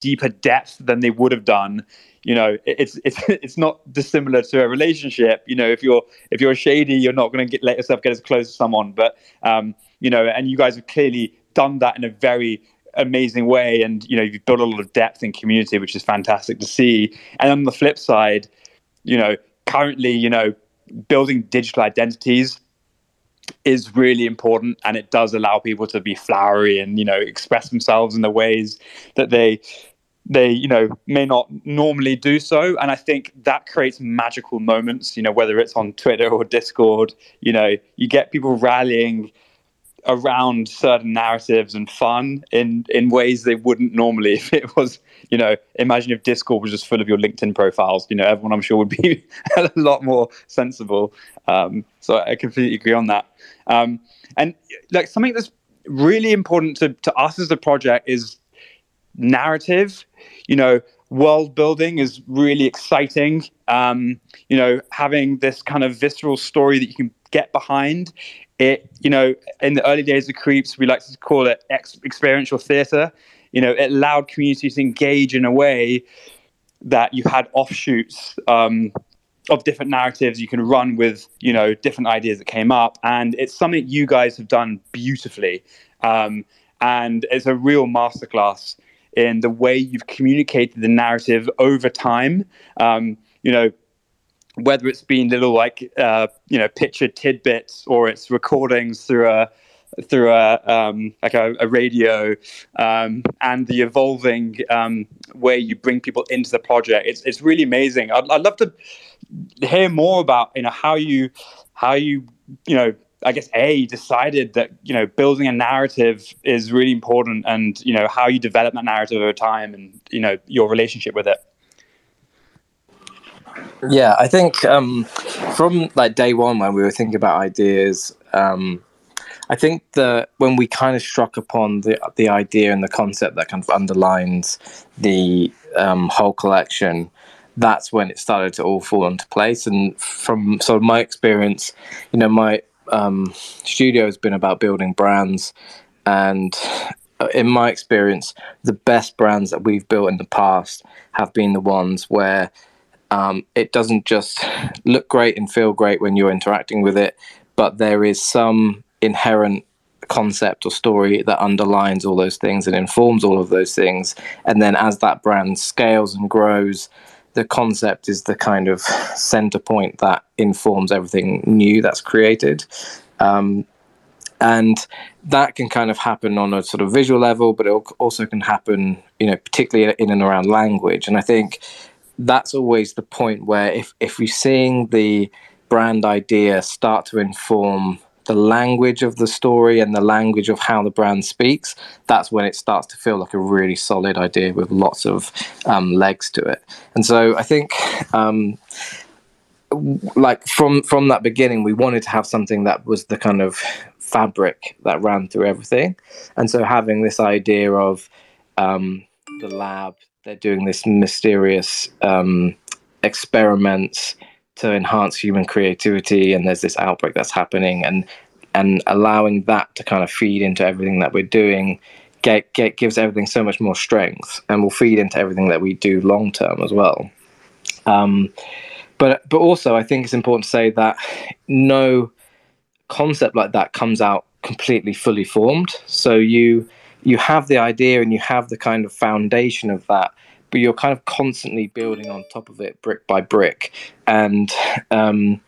deeper depth than they would have done. You know it's it's it's not dissimilar to a relationship. You know if you're if you're shady you're not going to get let yourself get as close to someone. But um you know and you guys have clearly done that in a very amazing way. And you know you've built a lot of depth in community which is fantastic to see. And on the flip side you know currently you know building digital identities is really important. And it does allow people to be flowery and you know express themselves in the ways that they they you know may not normally do so. And i think that creates magical moments you know whether it's on twitter or discord you know you get people rallying around certain narratives and fun in in ways they wouldn't normally if it was you know imagine if discord was just full of your linkedin profiles you know everyone i'm sure would be a lot more sensible. Um, so i completely agree on that. Um, and like something that's really important to, to us as a project is narrative. You know world building is really exciting. Um, you know having this kind of visceral story that you can get behind it you know in the early days of Creepz we like to call it ex- experiential theater. You know it allowed communities to engage in a way that you had offshoots um, of different narratives you can run with you know different ideas that came up. And it's something you guys have done beautifully. Um, and it's a real masterclass in the way you've communicated the narrative over time. Um, you know whether it's been little like uh, you know picture tidbits or it's recordings through a through a um, like a, a radio um, and the evolving um, way you bring people into the project it's it's really amazing. I'd, I'd love to hear more about you know how you how you you know I guess a decided that you know building a narrative is really important and you know how you develop that narrative over time and you know your relationship with it yeah, I think um, from like day one when we were thinking about ideas, um, I think that when we kind of struck upon the the idea and the concept that kind of underlines the um, whole collection, that's when it started to all fall into place. And from sort of my experience, you know, my um, studio has been about building brands, and uh, in my experience, the best brands that we've built in the past have been the ones where um, it doesn't just look great and feel great when you're interacting with it, but there is some inherent concept or story that underlines all those things and informs all of those things. And then as that brand scales and grows, the concept is the kind of center point that informs everything new that's created. Um, and that can kind of happen on a sort of visual level, but it also can happen, you know, particularly in and around language. And I think that's always the point where if if you're seeing the brand idea start to inform the language of the story and the language of how the brand speaks, that's when it starts to feel like a really solid idea with lots of um, legs to it. And so I think, um, like from from that beginning, we wanted to have something that was the kind of fabric that ran through everything. And so having this idea of um, the lab, they're doing this mysterious um, experiments to enhance human creativity and there's this outbreak that's happening and and allowing that to kind of feed into everything that we're doing get, get gives everything so much more strength and will feed into everything that we do long term as well. Um, but but also I think it's important to say that no concept like that comes out completely fully formed. So you you have the idea and you have the kind of foundation of that but you're kind of constantly building on top of it brick by brick. And um,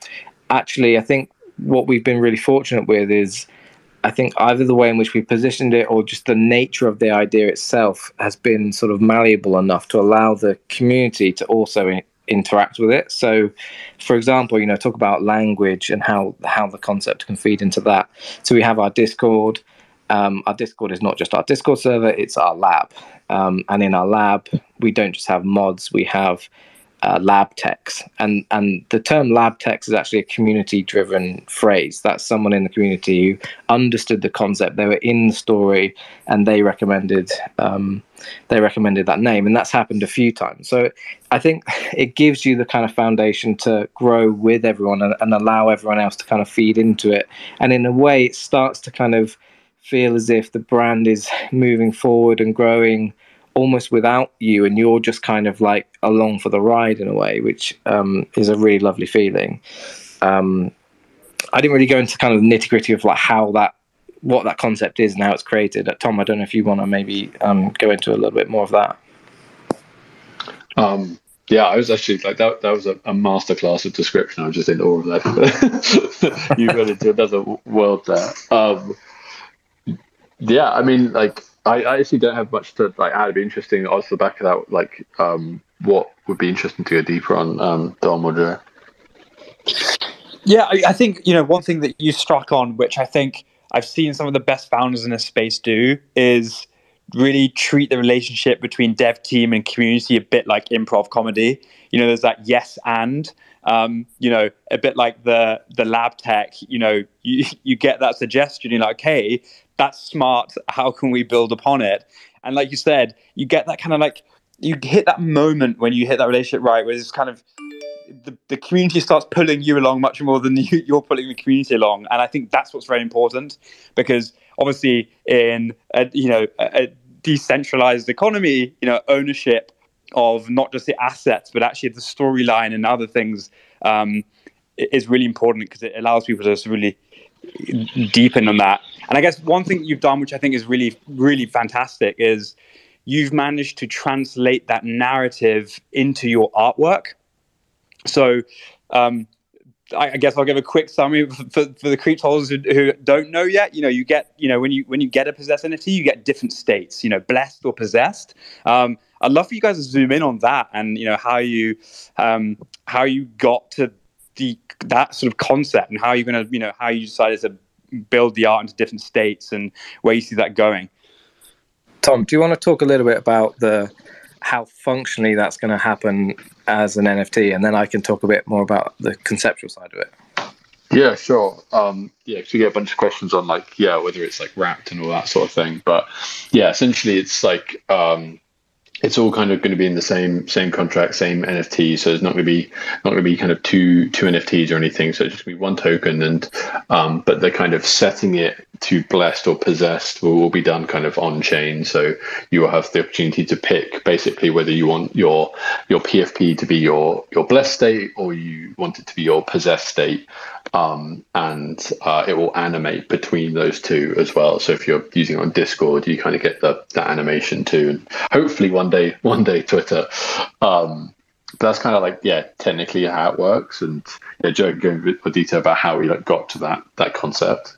actually i think what we've been really fortunate with is i think either the way in which we positioned it or just the nature of the idea itself has been sort of malleable enough to allow the community to also in- interact with it. So for example you know talk about language and how how the concept can feed into that. So we have our discord. Um, our Discord is not just our Discord server; it's our lab. Um, and in our lab, we don't just have mods; we have uh, lab techs. And and the term lab techs is actually a community-driven phrase. That's someone in the community who understood the concept. They were in the story, and they recommended um, they recommended that name. And that's happened a few times. So I think it gives you the kind of foundation to grow with everyone and, and allow everyone else to kind of feed into it. And in a way, it starts to kind of feel as if the brand is moving forward and growing almost without you, and you're just kind of like along for the ride in a way, which um, is a really lovely feeling. Um, I didn't really go into kind of the nitty gritty of like how that what that concept is and how it's created. Uh, Tom, I don't know if you want to maybe um, go into a little bit more of that. Um, yeah, I was actually like that. That was a, a masterclass of description. I was just in awe of that. you got into another world there. Um, yeah, I mean, like I, I, actually don't have much to like add. It'd be interesting off the back of that. Like, um, what would be interesting to go deeper on, um, Dom or? Yeah, I, I think you know one thing that you struck on, which I think I've seen some of the best founders in this space do, is really treat the relationship between dev team and community a bit like improv comedy. You know, there's that yes and. Um, you know, a bit like the the lab tech. You know, you you get that suggestion. You're like, hey, that's smart. How can we build upon it? And like you said, you get that kind of like you hit that moment when you hit that relationship right, where it's kind of the, the community starts pulling you along much more than you, you're pulling the community along. And I think that's what's very important because obviously in a, you know a, a decentralized economy, you know, ownership of not just the assets, but actually the storyline and other things um, is really important because it allows people to really deepen on that. And I guess one thing you've done, which I think is really, really fantastic, is you've managed to translate that narrative into your artwork. So um, I guess I'll give a quick summary for, for the creep holders who, who, don't know yet. You know, you get, you know, when you when you get a possessed entity, you get different states. You know, blessed or possessed. Um, I'd love for you guys to zoom in on that and you know how you um, how you got to the that sort of concept and how you're going to you know how you decided to build the art into different states and where you see that going. Tom, do you want to talk a little bit about the how functionally that's going to happen as an NFT, and then I can talk a bit more about the conceptual side of it. Yeah, sure. Um, yeah, because we get a bunch of questions on like, yeah, whether it's like wrapped and all that sort of thing. But yeah, essentially, it's like um, it's all kind of going to be in the same same contract, same NFT. So it's not going to be not going to be kind of two two NFTs or anything. So it's just going to be one token, and um, but they're kind of setting it to blessed or possessed will, will be done kind of on chain. So you will have the opportunity to pick basically whether you want your your PFP to be your your blessed state or you want it to be your possessed state um, and uh, it will animate between those two as well. So if you're using it on Discord, you kind of get the that animation too, and hopefully one day, one day Twitter. Um, but that's kind of like yeah, technically how it works, and yeah, Joe go into more detail about how we like got to that that concept.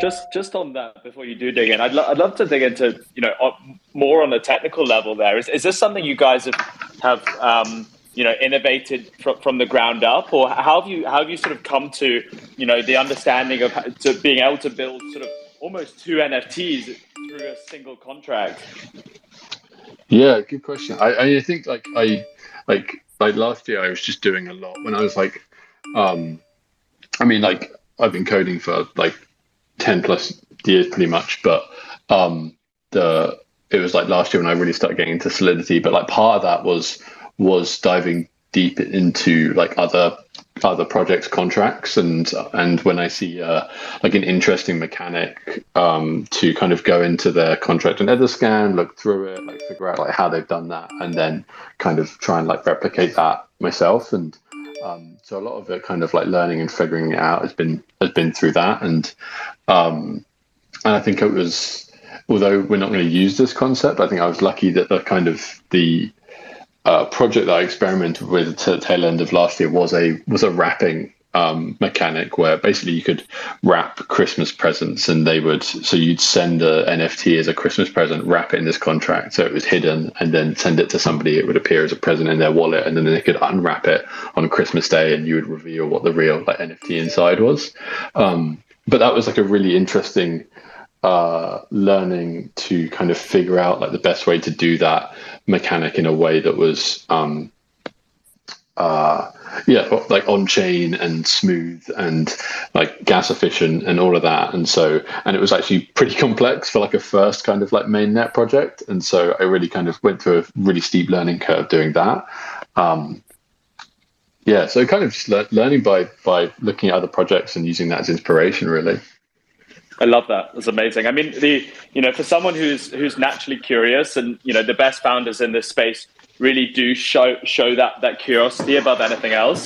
Just just on that, before you do dig in, I'd, lo- I'd love to dig into you know more on the technical level. There is is this something you guys have have um, you know innovated from, from the ground up? Or how have you how have you sort of come to you know the understanding of to being able to build sort of almost two nfts through a single contract? Yeah good question. I i think like i like like last year i was just doing a lot. When i was like um i mean like i've been coding for like 10 plus years pretty much but um the it was like last year when i really started getting into solidity but like part of that was was diving deep into like other other projects contracts and and when I see uh, like an interesting mechanic um, to kind of go into their contract and Etherscan, look through it, like figure out like how they've done that, and then kind of try and like replicate that myself. And um, so a lot of it, kind of like learning and figuring it out, has been has been through that. And um, and I think it was, although we're not going to use this concept, I think I was lucky that the kind of the uh, project that I experimented with to the tail end of last year was a was a wrapping um, mechanic where basically you could wrap Christmas presents and they would so you'd send a NFT as a Christmas present, wrap it in this contract so it was hidden, and then send it to somebody. It would appear as a present in their wallet, and then they could unwrap it on Christmas Day, and you would reveal what the real like NFT inside was. Um, but that was like a really interesting uh, learning to kind of figure out like the best way to do that mechanic in a way that was um, uh, yeah like on chain and smooth and like gas efficient and all of that. And so and it was actually pretty complex for like a first kind of like mainnet project. And so i really kind of went through a really steep learning curve doing that. Um, yeah so kind of just le- learning by by looking at other projects and using that as inspiration really I love that. That's amazing. I mean, the you know, for someone who's who's naturally curious, and you know, the best founders in this space really do show show that that curiosity above anything else.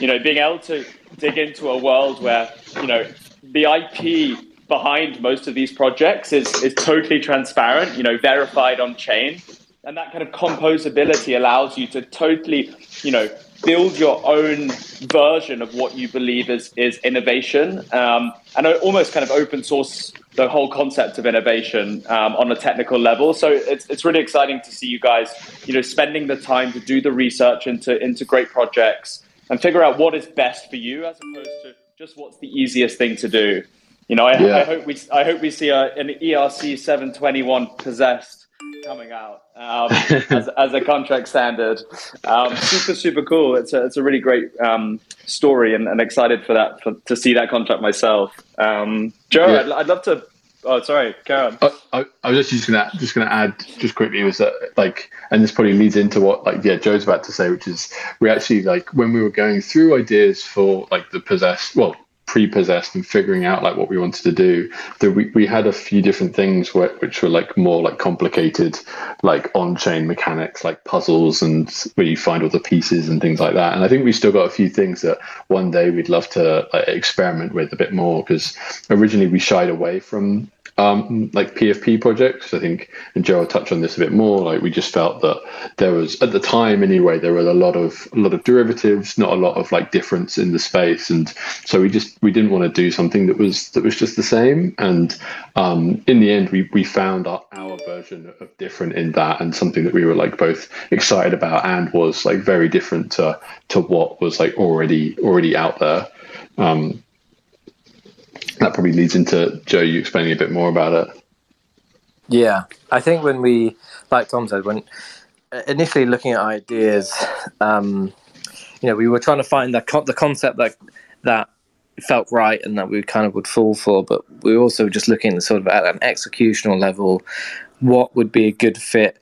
You know, being able to dig into a world where you know the IP behind most of these projects is is totally transparent. You know, verified on chain, and that kind of composability allows you to totally, you know, build your own version of what you believe is is innovation, um, and almost kind of open source the whole concept of innovation um, on a technical level. So it's it's really exciting to see you guys, you know, spending the time to do the research into into great projects and figure out what is best for you as opposed to just what's the easiest thing to do. You know, I, yeah. I hope we I hope we see a, an ERC seven twenty one possessed coming out um, as, as a contract standard. Um, super, super cool. It's a, it's a really great um, story and, and, excited for that, for, to see that contract myself. Um, Joe, yeah. I'd, I'd, love to. Oh, sorry, Karen. I, I, I, was just gonna just gonna add just quickly was that like, and this probably leads into what like yeah Joe's about to say, which is we actually like when we were going through ideas for like the possessed well pre-possessed and figuring out like what we wanted to do that we, we had a few different things where, which were like more like complicated like on-chain mechanics like puzzles and where you find all the pieces and things like that. And i think we still got a few things that one day we'd love to like, experiment with a bit more because originally we shied away from um, like PFP projects. I think, and Joe will touch on this a bit more. Like we just felt that there was at the time anyway, there were a lot of a lot of derivatives, not a lot of like difference in the space, and so we just we didn't want to do something that was that was just the same. And um, in the end, we we found our, our version of different in that, and something that we were like both excited about and was like very different to to what was like already already out there. Um, that probably leads into Joe, you explaining a bit more about it. Yeah, I think when we, like Tom said, when initially looking at ideas, um, you know, we were trying to find the the concept that that felt right and that we kind of would fall for, but we were also just looking at sort of at an executional level, what would be a good fit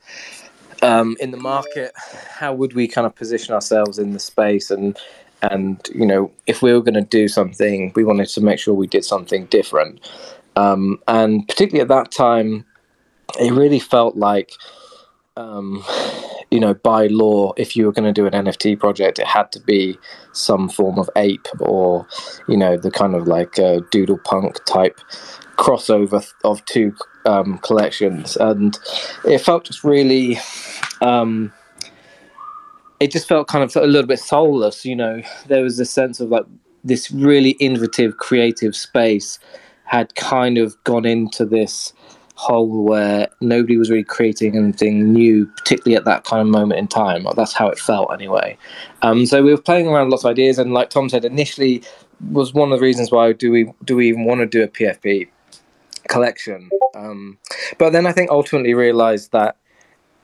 um, in the market? How would we kind of position ourselves in the space and and you know if we were going to do something we wanted to make sure we did something different. Um, and particularly at that time it really felt like um, you know by law if you were going to do an nft project it had to be some form of ape or you know the kind of like uh, doodle punk type crossover of two um, collections. And it felt just really um, it just felt kind of a little bit soulless. You know, there was this sense of like this really innovative, creative space had kind of gone into this hole where nobody was really creating anything new, particularly at that kind of moment in time. That's how it felt anyway. Um, so we were playing around lots of ideas, and like Tom said, initially was one of the reasons why do we do we even want to do a PFP collection? Um, but then I think ultimately realized that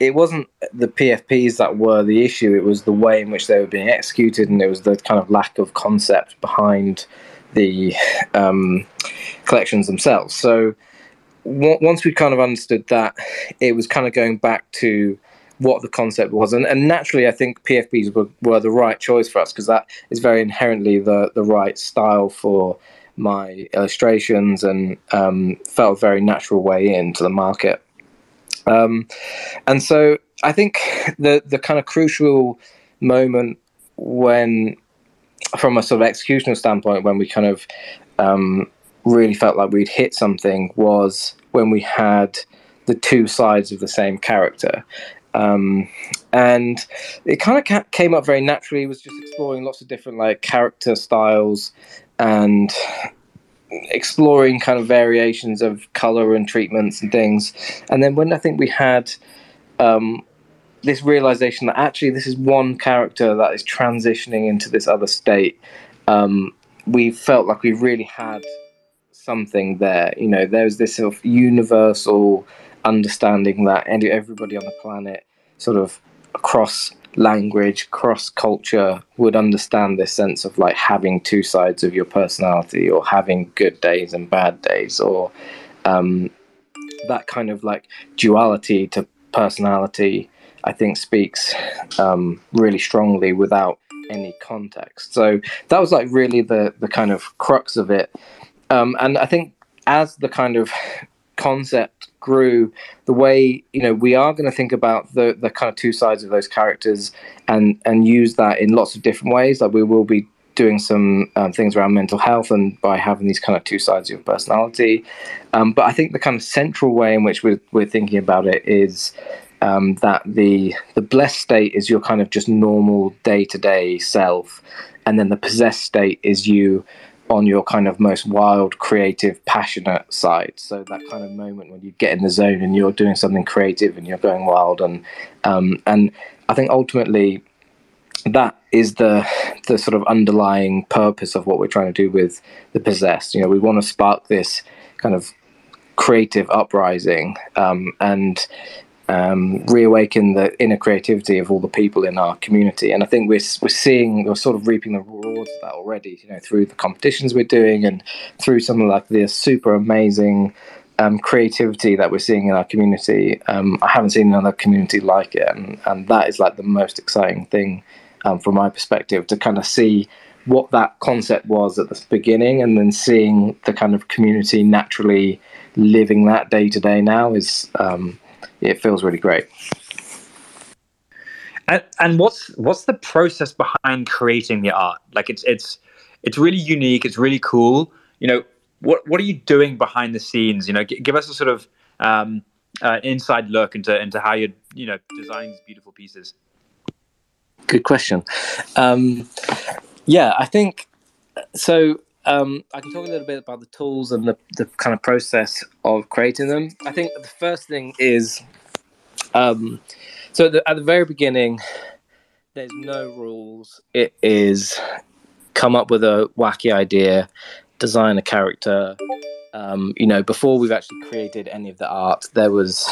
it wasn't the PFPs that were the issue. It was the way in which they were being executed, and it was the kind of lack of concept behind the um, collections themselves. So w- once we kind of understood that, it was kind of going back to what the concept was, and, and naturally, I think PFPs were, were the right choice for us because that is very inherently the the right style for my illustrations, and um, felt a very natural way into the market. Um, and so I think the the kind of crucial moment when, from a sort of executional standpoint, when we kind of um, really felt like we'd hit something was when we had the two sides of the same character. Um, and it kind of ca- came up very naturally. Was just exploring lots of different like character styles and exploring kind of variations of color and treatments and things. And then when I think we had um, this realization that actually this is one character that is transitioning into this other state, um, we felt like we really had something there. You know, there's this sort of universal understanding that everybody on the planet sort of across language, cross culture would understand this sense of like having two sides of your personality or having good days and bad days or um, that kind of like duality to personality, I think speaks um, really strongly without any context. So that was like really the, the kind of crux of it. Um, and I think as the kind of concept grew, the way you know we are going to think about the the kind of two sides of those characters and and use that in lots of different ways. Like we will be doing some um, things around mental health and by having these kind of two sides of your personality. Um, but I think the kind of central way in which we're, we're thinking about it is um, that the the blessed state is your kind of just normal day to day self, and then the possessed state is you on your kind of most wild, creative, passionate side. So that kind of moment when you get in the zone and you're doing something creative and you're going wild, and um, and I think ultimately that is the the sort of underlying purpose of what we're trying to do with the possessed. You know, we want to spark this kind of creative uprising um, and um, reawaken the inner creativity of all the people in our community. And I think we're we're seeing we're sort of reaping the rewards of that already. You know, through the competitions we're doing and through some of like the super amazing. Um, creativity that we're seeing in our community, um, I haven't seen another community like it, and, and that is like the most exciting thing um, from my perspective to kind of see what that concept was at the beginning and then seeing the kind of community naturally living that day to day now is um, it feels really great and, and what's what's the process behind creating the art like it's it's it's really unique it's really cool you know what what are you doing behind the scenes you know g- give us a sort of um, uh, inside look into into how you you know design these beautiful pieces Good question. Um, yeah, I think so. Um, I can talk a little bit about the tools and the, the kind of process of creating them. I think the first thing is um, so the, at the very beginning, there's no rules. It is come up with a wacky idea, design a character. Um, you know, before we've actually created any of the art, there was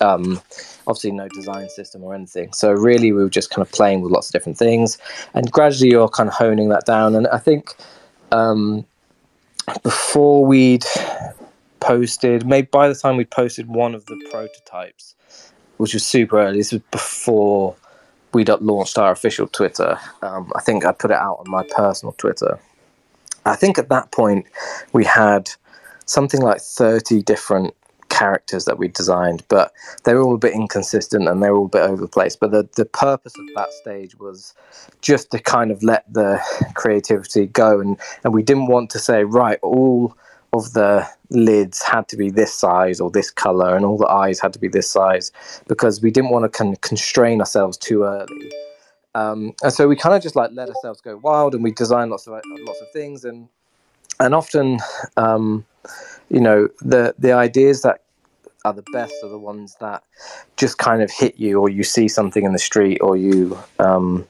um, obviously no design system or anything. So really, we were just kind of playing with lots of different things, and gradually you're kind of honing that down. And I think um, before we'd posted, maybe by the time we'd posted one of the prototypes, which was super early, this was before we'd launched our official Twitter. Um, I think I put it out on my personal Twitter. I think at that point we had something like 30 different characters that we designed, but they were all a bit inconsistent and they were all a bit over. But the, the purpose of that stage was just to kind of let the creativity go. And, and we didn't want to say, right, all of the lids had to be this size or this color and all the eyes had to be this size because we didn't want to of constrain ourselves too early. Um, and so we kind of just like let ourselves go wild and we designed lots of lots of things and and often um, you know the the ideas that are the best are the ones that just kind of hit you, or you see something in the street, or you, um,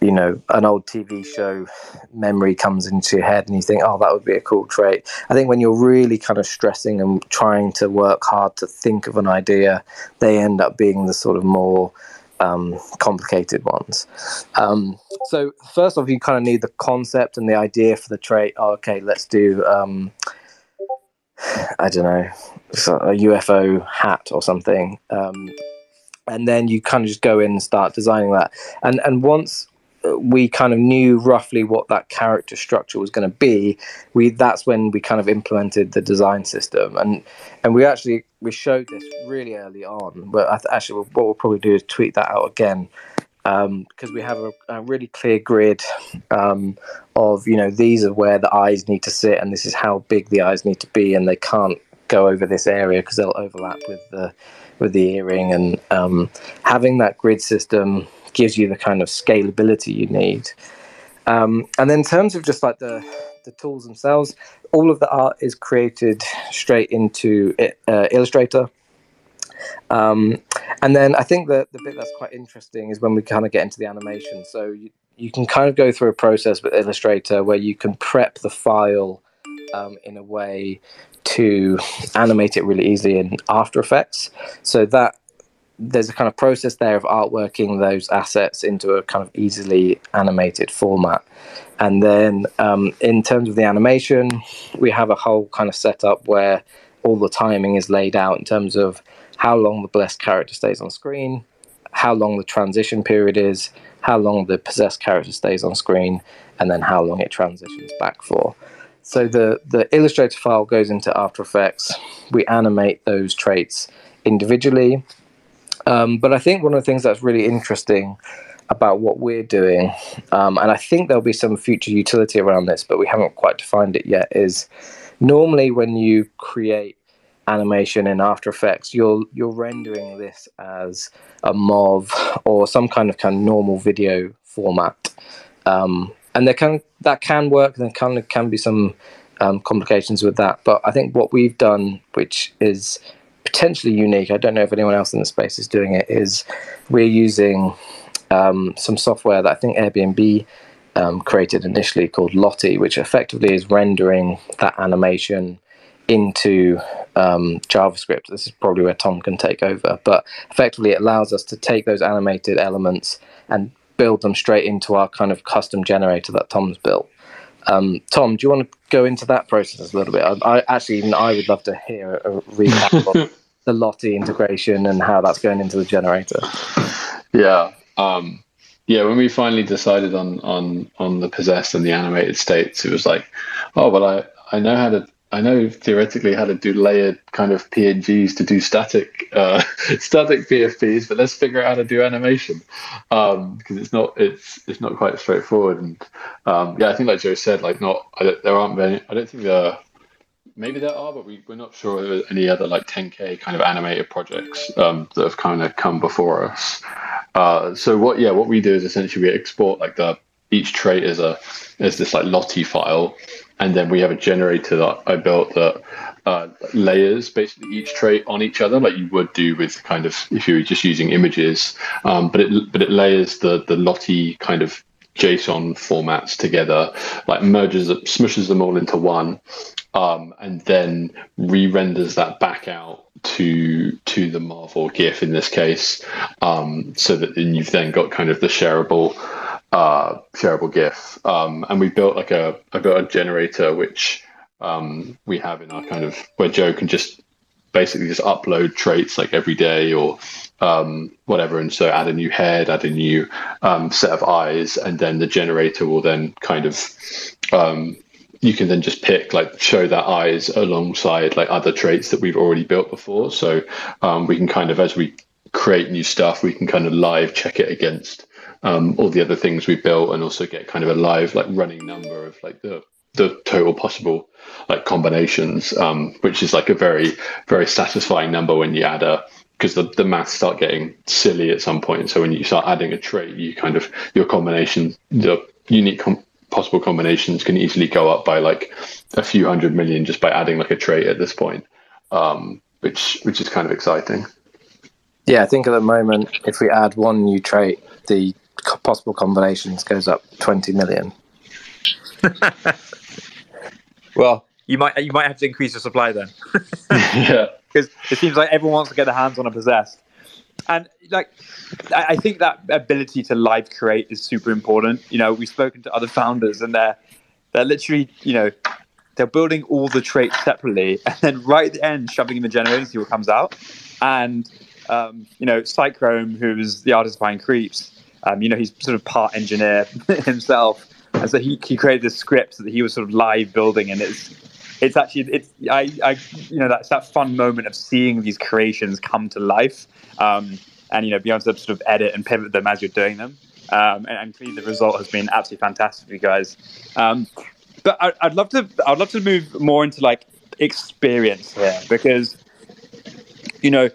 you know, an old TV show memory comes into your head, and you think, oh, that would be a cool trait. I think when you're really kind of stressing and trying to work hard to think of an idea, they end up being the sort of more um, complicated ones. Um, so first off, you kind of need the concept and the idea for the trait. Oh, okay, let's do. I don't know, a UFO hat or something. Um, and then you kind of just go in and start designing that. And and once we kind of knew roughly what that character structure was going to be, we that's when we kind of implemented the design system. And and we actually we showed this really early on. But th- actually, what we'll probably do is tweet that out again um, because we have a, a, really clear grid um, of you know these are where the eyes need to sit and this is how big the eyes need to be and they can't go over this area because they'll overlap with the with the earring and um, having that grid system gives you the kind of scalability you need. Um, and then in terms of just like the the tools themselves all of the art is created straight into uh, illustrator. Um, and then I think that the bit that's quite interesting is when we kind of get into the animation. So you, you can kind of go through a process with Illustrator where you can prep the file um, in a way to animate it really easily in After Effects. So that there's a kind of process there of artworking those assets into a kind of easily animated format. And then um, in terms of the animation, we have a whole kind of setup where all the timing is laid out in terms of how long the blessed character stays on screen, how long the transition period is, how long the possessed character stays on screen, and then how long it transitions back for. so the the Illustrator file goes into After Effects. We animate those traits individually. Um, but I think one of the things that's really interesting about what we're doing, um, and I think there'll be some future utility around this, but we haven't quite defined it yet, is normally when you create animation in After Effects, you're you're rendering this as a MOV or some kind of kind of normal video format, um, and there can that can work. There kind of can be some um, complications with that, but I think what we've done, which is potentially unique, I don't know if anyone else in the space is doing it, is we're using um, some software that I think Airbnb um, created initially called Lottie, which effectively is rendering that animation into um, JavaScript. This is probably where Tom can take over, but effectively it allows us to take those animated elements and build them straight into our kind of custom generator that Tom's built. Um, Tom, do you want to go into that process a little bit? I, I actually, even I would love to hear a recap of the Lottie integration and how that's going into the generator. Yeah, um, yeah. When we finally decided on on on the possessed and the animated states, it was like, oh, well, I I know how to I know theoretically how to do layered kind of PNGs to do static uh, static PFPs, but let's figure out how to do animation because um, it's not it's it's not quite straightforward. And um, yeah, I think like Joe said, like not there aren't many. I don't think there maybe there are, but we, we're not sure there are any other like 10k kind of animated projects um, that have kind of come before us. Uh, so what yeah what we do is essentially we export like the each trait is a is this like Lottie file and then we have a generator that I built that uh, layers basically each trait on each other, like you would do with kind of if you were just using images. Um, but it but it layers the the Lottie kind of JSON formats together, like merges smushes them all into one, um, and then re-renders that back out to to the Marvel GIF in this case, um, so that then you've then got kind of the shareable uh, shareable GIF, um, and we built like a I built a generator which um, we have in our kind of where Joe can just basically just upload traits like every day or um, whatever, and so add a new head, add a new um, set of eyes, and then the generator will then kind of um, you can then just pick like show that eyes alongside like other traits that we've already built before. So um, we can kind of as we create new stuff, we can kind of live check it against um, all the other things we built and also get kind of a live like running number of like the the total possible like combinations um, which is like a very very satisfying number when you add a because the, the maths start getting silly at some point. So when you start adding a trait you kind of your combination the unique com- possible combinations can easily go up by like a few hundred million just by adding like a trait at this point um, which which is kind of exciting. Yeah i think at the moment if we add one new trait the possible combinations goes up 20 million. well, you might you might have to increase your supply then. yeah, because it seems like everyone wants to get their hands on a possessed, and like I think that ability to live create is super important. You know, we've spoken to other founders, and they're they're literally you know they're building all the traits separately, and then right at the end, shoving in the generator to see what comes out. And um, you know, Cychrome, who's the artist behind Creepz, um, you know, he's sort of part engineer himself, and so he, he created this script that he was sort of live building, and it's it's actually it's I, I you know that's that fun moment of seeing these creations come to life, um, and you know be able to sort of edit and pivot them as you're doing them, um, and, and clearly the result has been absolutely fantastic for you guys. Um, but I, I'd love to I'd love to move more into like experience here because you know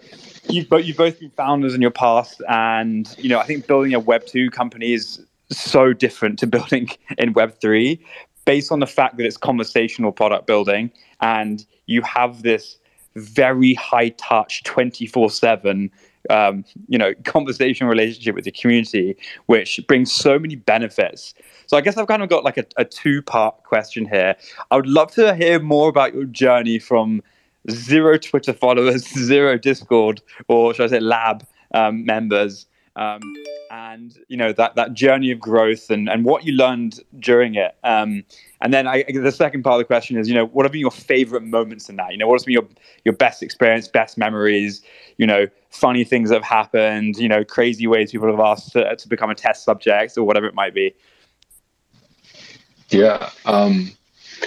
you've both you've both been founders in your past, and you know I think building a Web two company is so different to building in Web three, based on the fact that it's conversational product building, and you have this very high touch, twenty four seven um, you know, conversation relationship with the community, which brings so many benefits. So I guess I've kind of got like a, a two part question here. I would love to hear more about your journey from zero Twitter followers, zero Discord, or should I say lab um, members. Um, and you know that that journey of growth and, and what you learned during it. Um, and then I, the second part of the question is, you know, what have been your favorite moments in that? You know, what has been your your best experience, best memories? You know, funny things that have happened. You know, crazy ways people have asked to, to become a test subject or whatever it might be. Yeah. Um,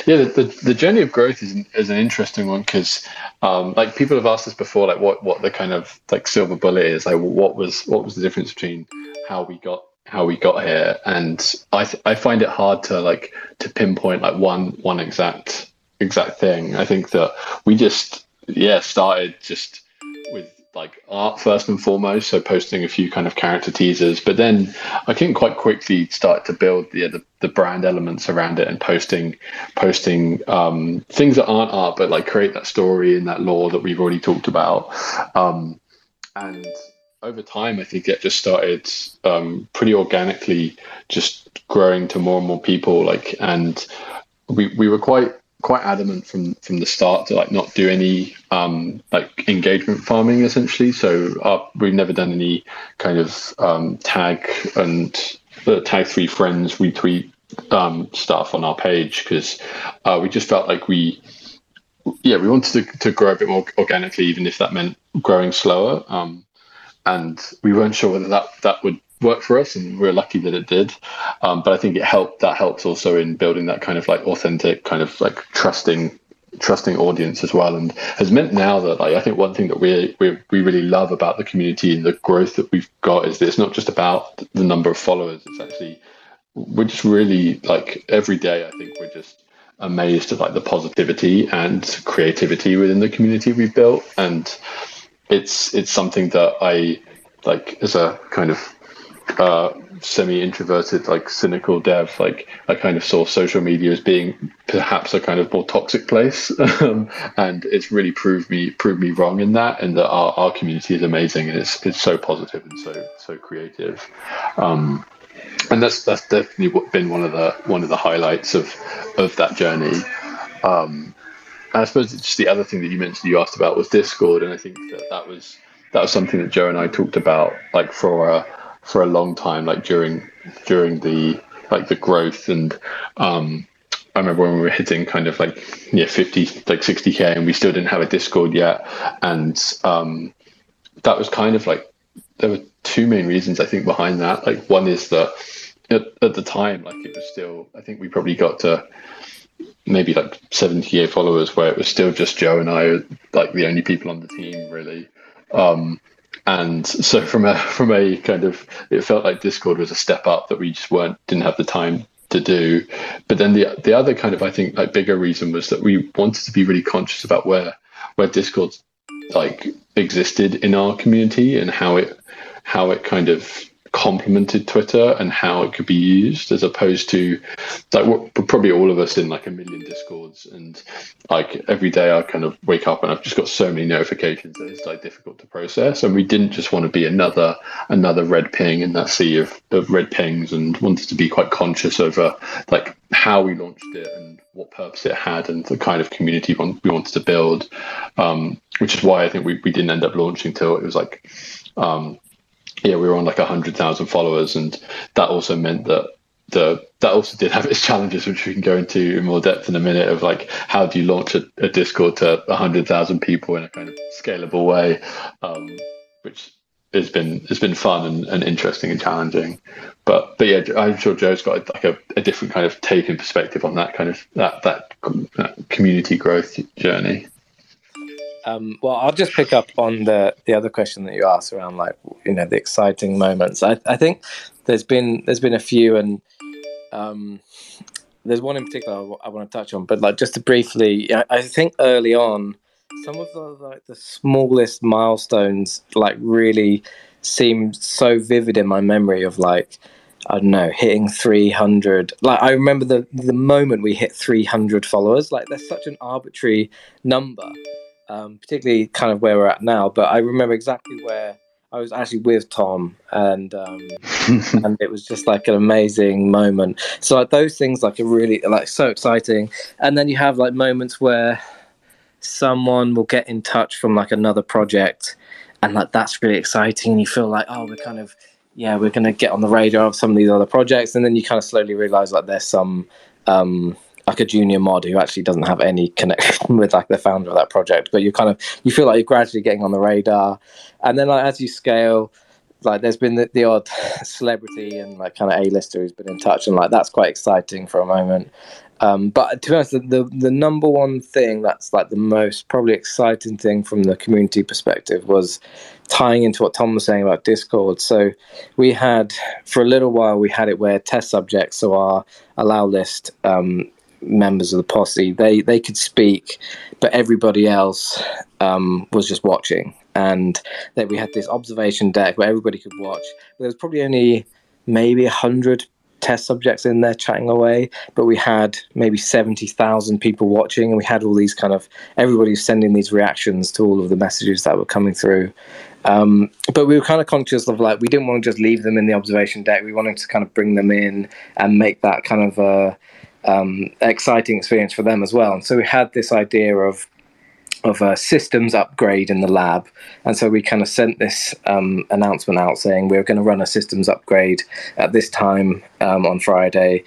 yeah, the, the, the, journey of growth is, is an interesting one because, um, like people have asked us before, like what, what the kind of like silver bullet is, like what was what was the difference between how we got how we got here, and I th- I find it hard to like to pinpoint like one one exact exact thing. I think that we just yeah started just like art first and foremost, so posting a few kind of character teasers. But then I think quite quickly start to build the, the, the brand elements around it and posting posting um, things that aren't art, but like create that story and that lore that we've already talked about. Um, and over time, I think it just started um, pretty organically, just growing to more and more people. Like, and we we were quite quite adamant from from the start to like not do any um, like engagement farming essentially. So uh, we've never done any kind of um, tag and uh, tag three friends retweet um, stuff on our page because uh, we just felt like we yeah we wanted to, to grow a bit more organically even if that meant growing slower um, and we weren't sure whether that that would work for us, and we're lucky that it did. Um, but I think it helped. That helps also in building that kind of like authentic, kind of like trusting trusting audience as well and has meant now that like, I think one thing that we we we really love about the community and the growth that we've got is that it's not just about the number of followers it's actually we're just really like every day I think we're just amazed at like the positivity and creativity within the community we've built and it's it's something that I like as a kind of uh, semi-introverted, like cynical dev, like I kind of saw social media as being perhaps a kind of more toxic place, um, and it's really proved me proved me wrong in that, and that our, our community is amazing and it's it's so positive and so so creative, um, and that's that's definitely been one of the one of the highlights of of that journey. Um, and I suppose just the other thing that you mentioned you asked about was Discord, and I think that that was that was something that Joe and I talked about like for a for a long time, like during during the like the growth and um, I remember when we were hitting kind of like yeah 50 like 60k and we still didn't have a Discord yet, and um, that was kind of like there were two main reasons I think behind that. Like one is that at, at the time, like it was still I think we probably got to maybe like 70k followers where it was still just Joe and I like the only people on the team really. Um, and so from a from a kind of it felt like Discord was a step up that we just weren't didn't have the time to do. But then the the other kind of I think like bigger reason was that we wanted to be really conscious about where where Discord like existed in our community and how it how it kind of complemented Twitter and how it could be used, as opposed to like probably all of us in like a million discords, and like every day I kind of wake up and I've just got so many notifications that it's like difficult to process. And we didn't just want to be another another red ping in that sea of, of red pings, and wanted to be quite conscious over like how we launched it and what purpose it had and the kind of community we wanted to build. Um, which is why I think we, we didn't end up launching till it was like um, yeah, we were on like hundred thousand followers, and that also meant that the that also did have its challenges, which we can go into in more depth in a minute. Of like, how do you launch a, a Discord to hundred thousand people in a kind of scalable way, um, which has been has been fun and, and interesting and challenging. But but yeah, I'm sure Joe's got like a, a different kind of take and perspective on that kind of that that, that community growth journey. Um, well, I'll just pick up on the the other question that you asked around like you know the exciting moments. I, I think there's been there's been a few, and um, there's one in particular I, want to touch on. But like just to briefly, I, I think early on, some of the like the smallest milestones like really seemed so vivid in my memory of like I don't know, hitting 300. Like, I remember the, the moment we hit 300 followers. Like, that's such an arbitrary number um, particularly kind of where we're at now. But I remember exactly where I was actually with Tom, and um, and it was just like an amazing moment. So like those things like are really like so exciting. And then you have like moments where someone will get in touch from like another project, and like that's really exciting. And you feel like oh, we're kind of yeah, we're gonna get on the radar of some of these other projects, and then you kind of slowly realize like there's some um, like a junior mod who actually doesn't have any connection with like the founder of that project but you kind of you feel like you're gradually getting on the radar and then like as you scale like there's been the, the odd celebrity and like kind of A-lister who's been in touch, and like that's quite exciting for a moment. Um, but to be honest, the, the, the number one thing that's like the most probably exciting thing from the community perspective was tying into what Tom was saying about Discord. So we had for a little while we had it where test subjects, so our allow list um, members of the posse, they they could speak, but everybody else um, was just watching. And that we had this observation deck where everybody could watch. There was probably only maybe a hundred test subjects in there chatting away, but we had maybe 70,000 people watching, and we had all these kind of everybody sending these reactions to all of the messages that were coming through. Um, but we were kind of conscious of like, we didn't want to just leave them in the observation deck. We wanted to kind of bring them in and make that kind of a um, exciting experience for them as well. And so we had this idea of of a systems upgrade in the lab. And so we kind of sent this um, announcement out saying we are going to run a systems upgrade at this time um, on Friday.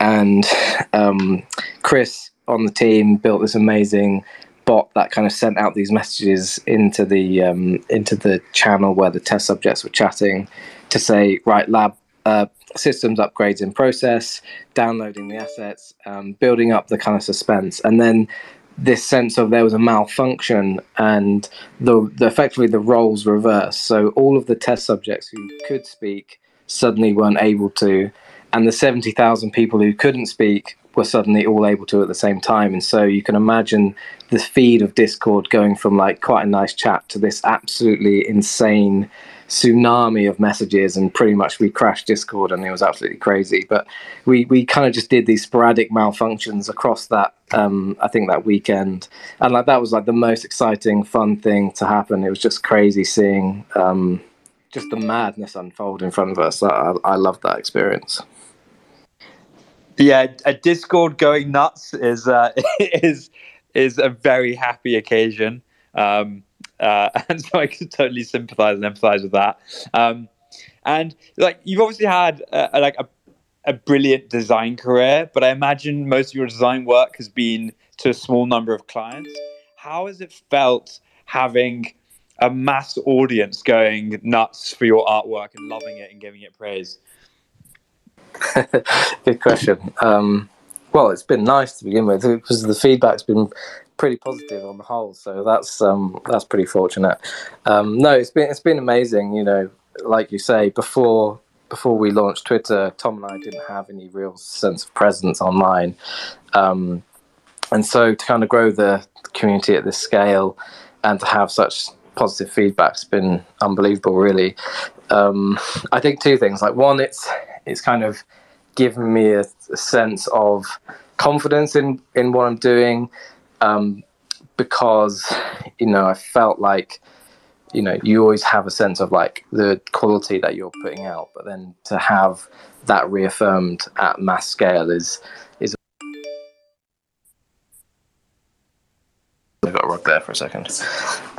And um, Chris on the team built this amazing bot that kind of sent out these messages into the um, into the channel where the test subjects were chatting to say, right, lab. Uh, systems upgrades in process, downloading the assets, um, building up the kind of suspense, and then this sense of there was a malfunction and the, the effectively the roles reversed. So all of the test subjects who could speak suddenly weren't able to, and the seventy thousand people who couldn't speak were suddenly all able to at the same time. And so you can imagine the feed of Discord going from like quite a nice chat to this absolutely insane tsunami of messages and pretty much we crashed discord and it was absolutely crazy. But we we kind of just did these sporadic malfunctions across that um i think that weekend. And like that was like the most exciting fun thing to happen. It was just crazy seeing um just the madness unfold in front of us. I, I love that experience. Yeah a discord going nuts is uh is is a very happy occasion. Um uh, and so I can totally sympathize and empathize with that. Um, and like you've obviously had uh, like a, a brilliant design career, but I imagine most of your design work has been to a small number of clients. How has it felt having a mass audience going nuts for your artwork and loving it and giving it praise? Good question. Um, well, it's been nice to begin with because the feedback's been pretty positive on the whole. So that's um, that's pretty fortunate. Um, no, it's been it's been amazing. You know, like you say before before we launched Twitter, Tom and I didn't have any real sense of presence online, um, and so to kind of grow the community at this scale and to have such positive feedback's been unbelievable. Really, um, I think two things. Like one, it's it's kind of given me a, a sense of confidence in in what I'm doing um, because you know I felt like you know you always have a sense of like the quality that you're putting out, but then to have that reaffirmed at mass scale is is. I got rock there for a second.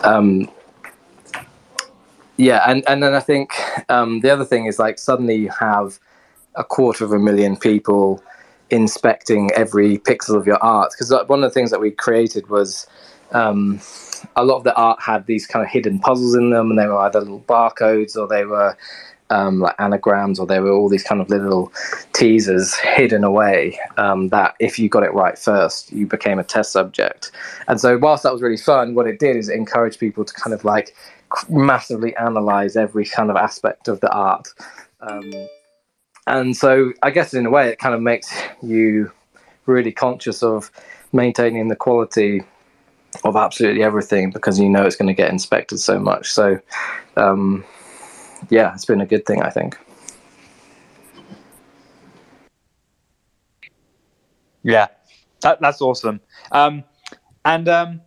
Um, yeah, and and then I think um, the other thing is like suddenly you have a quarter of a million people inspecting every pixel of your art because one of the things that we created was um, a lot of the art had these kind of hidden puzzles in them and they were either little barcodes or they were um, like anagrams or they were all these kind of little teasers hidden away um, that if you got it right first you became a test subject. And so whilst that was really fun what it did is it encouraged people to kind of like massively analyze every kind of aspect of the art. Um, and so I guess in a way it kind of makes you really conscious of maintaining the quality of absolutely everything because you know it's going to get inspected so much. So um, yeah, it's been a good thing, I think. Yeah, that, that's awesome. Um, and um,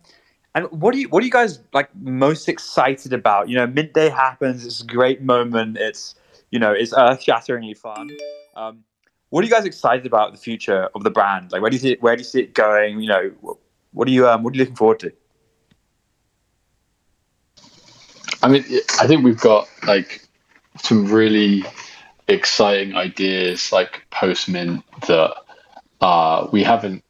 and what do you what are you guys like most excited about? You know, Mint Day happens. It's a great moment. It's you know, it's earth shatteringly fun. Um, what are you guys excited about the future of the brand? Like, where do you see it, where do you see it going? You know, what, what are you um, what are you looking forward to? I mean, I think we've got like some really exciting ideas like post mint that uh, we haven't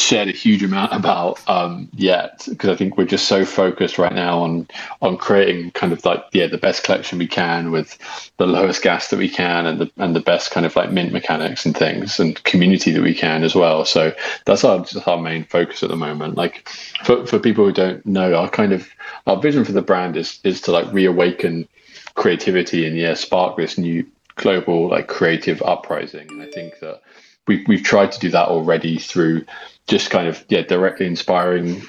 shared a huge amount about um, yet because I think we're just so focused right now on on creating kind of like yeah the best collection we can with the lowest gas that we can and the and the best kind of like mint mechanics and things and community that we can as well. So that's our just our main focus at the moment. Like for for people who don't know, our kind of our vision for the brand is is to like reawaken creativity and yeah spark this new global like creative uprising. And I think that we've we've tried to do that already through just kind of yeah directly inspiring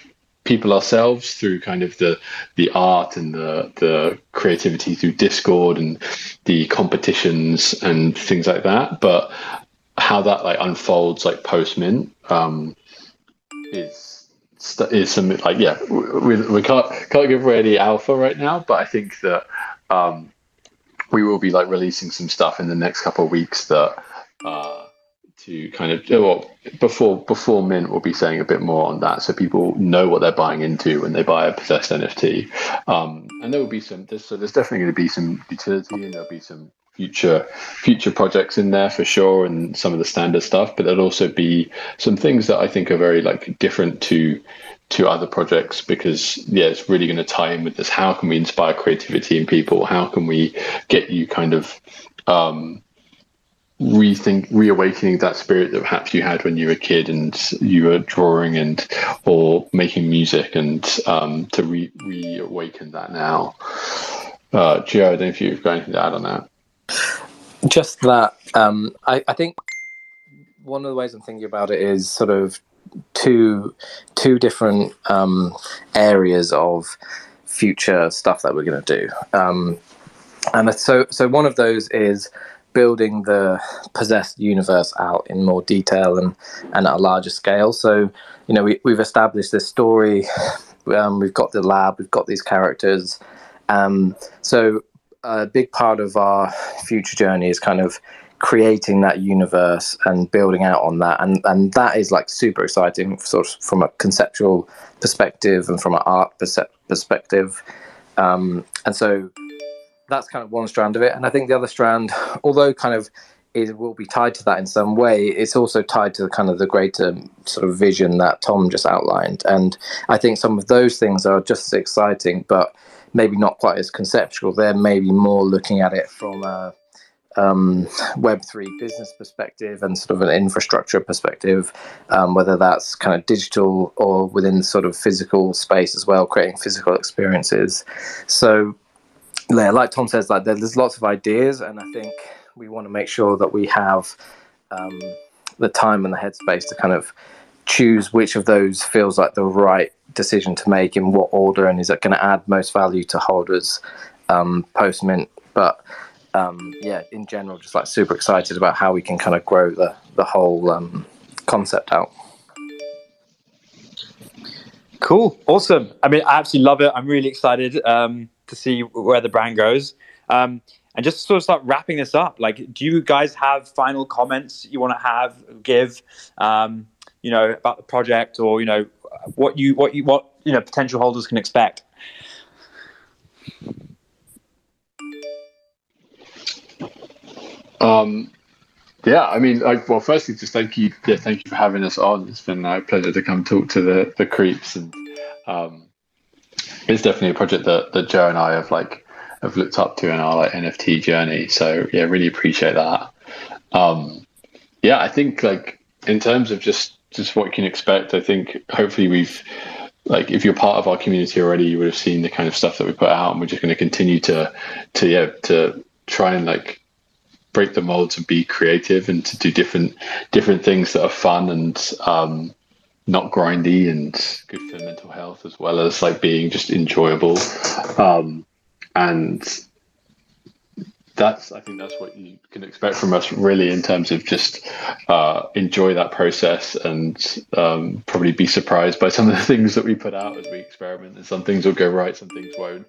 people ourselves through kind of the the art and the the creativity through Discord and the competitions and things like that. But how that like unfolds like post mint um, is is something like yeah we, we can't can't give away any alpha right now, but I think that um, we will be like releasing some stuff in the next couple of weeks that. Uh, to kind of well before before mint we'll be saying a bit more on that so people know what they're buying into when they buy a possessed nft um, and there will be some there's, so there's definitely going to be some utility and there'll be some future future projects in there for sure and some of the standard stuff but there'll also be some things that i think are very like different to to other projects because yeah it's really going to tie in with this how can we inspire creativity in people? How can we get you kind of um, rethink reawakening that spirit that perhaps you had when you were a kid and you were drawing and or making music and um, to re- reawaken that now. Uh Gio, I don't know if you've got anything to add on that. Just that um, I, I think one of the ways I'm thinking about it is sort of two two different um, areas of future stuff that we're going to do. Um, and so so one of those is building the possessed universe out in more detail and, and at a larger scale. So, you know, we, we've established this story, um, we've got the lab, we've got these characters. Um, so, a big part of our future journey is kind of creating that universe and building out on that and and that is like super exciting sort of from a conceptual perspective and from an art perspective um, and so that's kind of one strand of it. And I think the other strand, although kind of it will be tied to that in some way, it's also tied to the kind of the greater sort of vision that Tom just outlined. And I think some of those things are just as exciting, but maybe not quite as conceptual. They're maybe more looking at it from a um, Web3 business perspective and sort of an infrastructure perspective, um, whether that's kind of digital or within sort of physical space as well, creating physical experiences. So like Tom says, like there's lots of ideas, and I think we want to make sure that we have um, the time and the headspace to kind of choose which of those feels like the right decision to make in what order, and is it going to add most value to holders um, post mint. But um, yeah, in general, just like super excited about how we can kind of grow the the whole um, concept out. Cool, awesome. I mean, I absolutely love it. I'm really excited. Um, to see where the brand goes. Um, and just sort of start wrapping this up. Like, do you guys have final comments you want to have give, um, you know, about the project, or you know, what you what you what you know potential holders can expect? Um, yeah, I mean, like, well, firstly, just thank you, yeah, thank you for having us on. It's been a pleasure to come talk to the the Creepz and um, it's definitely a project that, that Joe and I have like have looked up to in our like NFT journey. So yeah, really appreciate that. Um, yeah, I think like in terms of just just what you can expect, I think hopefully we've like if you're part of our community already, you would have seen the kind of stuff that we put out, and we're just going to continue to to yeah to try and like break the molds and be creative and to do different different things that are fun and um, not grindy and good for mental health as well as like being just enjoyable. Um, and that's i think that's what you can expect from us really in terms of just uh, enjoy that process and um, probably be surprised by some of the things that we put out as we experiment. And some things will go right some things won't.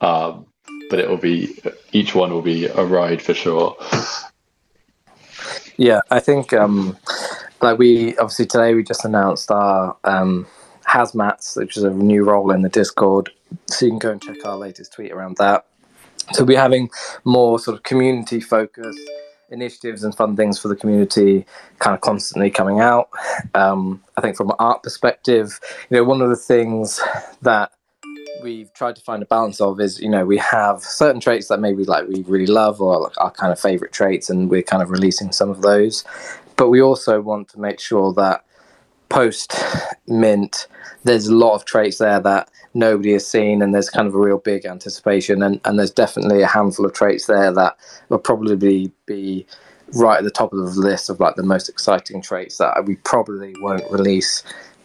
Um, but it will be each one will be a ride for sure. Yeah i think um, like we obviously today we just announced our um, hazmats, which is a new role in the Discord. So you can go and check our latest tweet around that. So we're having more sort of community focused initiatives and fun things for the community kind of constantly coming out. Um, I think from an art perspective, you know, one of the things that we've tried to find a balance of is, you know, we have certain traits that maybe like we really love or like our kind of favorite traits, and we're kind of releasing some of those. But we also want to make sure that post mint, there's a lot of traits there that nobody has seen, and there's kind of a real big anticipation. And, and there's definitely a handful of traits there that will probably be right at the top of the list of like the most exciting traits that we probably won't release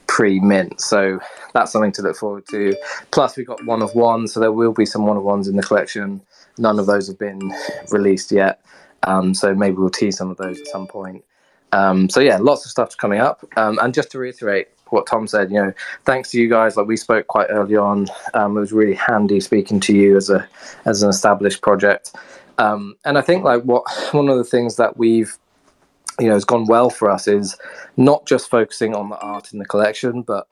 pre mint. So that's something to look forward to. Plus, we've got one of one, so there will be some one of ones in the collection. None of those have been released yet. Um, so maybe we'll tease some of those at some point. Um, so yeah, lots of stuff coming up. Um, and just to reiterate what Tom said, you know, thanks to you guys. Like we spoke quite early on. Um, it was really handy speaking to you as a as an established project. Um, and I think like what one of the things that we've you know has gone well for us is not just focusing on the art in the collection, but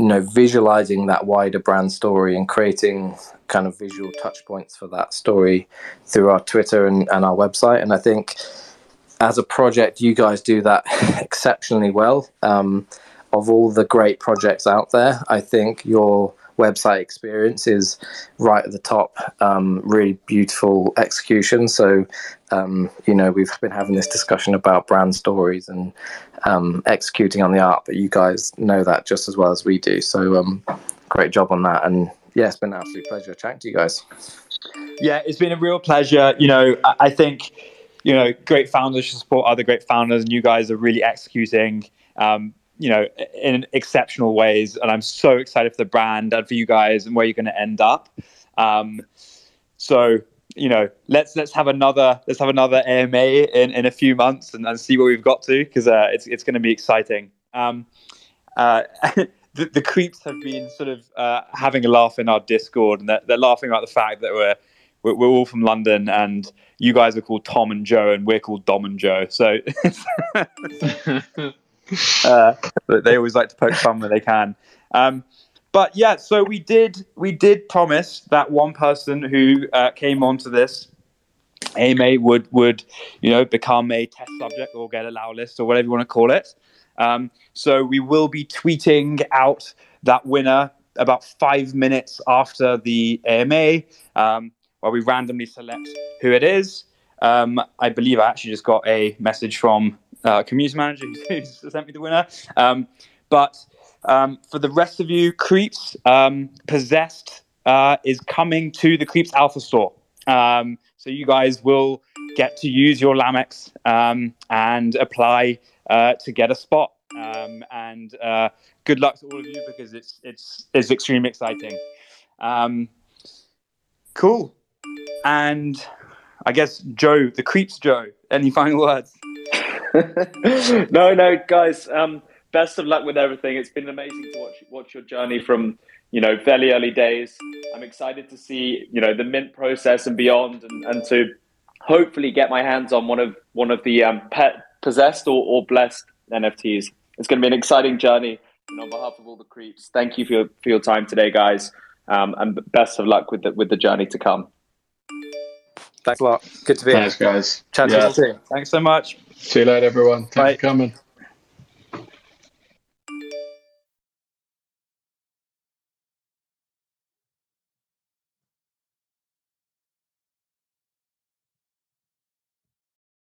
you know visualizing that wider brand story and creating kind of visual touch points for that story through our Twitter and, and our website. And I think as a project, you guys do that exceptionally well. Um, of all the great projects out there, I think your website experience is right at the top. Um, really beautiful execution. So, um, you know, we've been having this discussion about brand stories and um, executing on the art, but you guys know that just as well as we do. So, um, great job on that. And yeah, it's been an absolute pleasure chatting to you guys. Yeah, it's been a real pleasure. You know, I think you know, great founders should support other great founders, and you guys are really executing, um, you know, in exceptional ways. And I'm so excited for the brand and for you guys and where you're going to end up. Um, so, you know, let's let's have another let's have another AMA in, in a few months and, and see where we've got to because uh, it's it's going to be exciting. Um, uh, the, the, Creepz have been sort of uh, having a laugh in our Discord, and they're, they're laughing about the fact that we're we're, we're, all from London, and you guys are called Tom and Joe, and we're called Dom and Joe. So uh, they always like to poke fun when they can. Um, but yeah, so we did we did promise that one person who uh, came onto this AMA would would you know become a test subject or get a allow list or whatever you want to call it. Um, so we will be tweeting out that winner about five minutes after the AMA. Um, where we randomly select who it is. Um, I believe I actually just got a message from uh, community manager who sent me the winner. Um, but um, for the rest of you, Creepz um, Possessed uh, is coming to the Creepz Alpha Store. Um, so you guys will get to use your Lamex um, and apply uh, to get a spot. and uh, good luck to all of you because it's it's it's extremely exciting. cool. And I guess Joe, the Creepz Joe. Any final words? no, no, guys. Um, best of luck with everything. It's been amazing to watch watch your journey from you know fairly early days. I'm excited to see you know the mint process and beyond, and, and to hopefully get my hands on one of one of the um, pet possessed or, or blessed NFTs. It's going to be an exciting journey. And on behalf of all the Creepz, thank you for your, for your time today, guys, um, and best of luck with the, with the journey to come. Thanks a lot. Good to be Thanks, here. guys. Chat yeah. to you Thanks so much. See you later, everyone. Thanks Bye. for coming.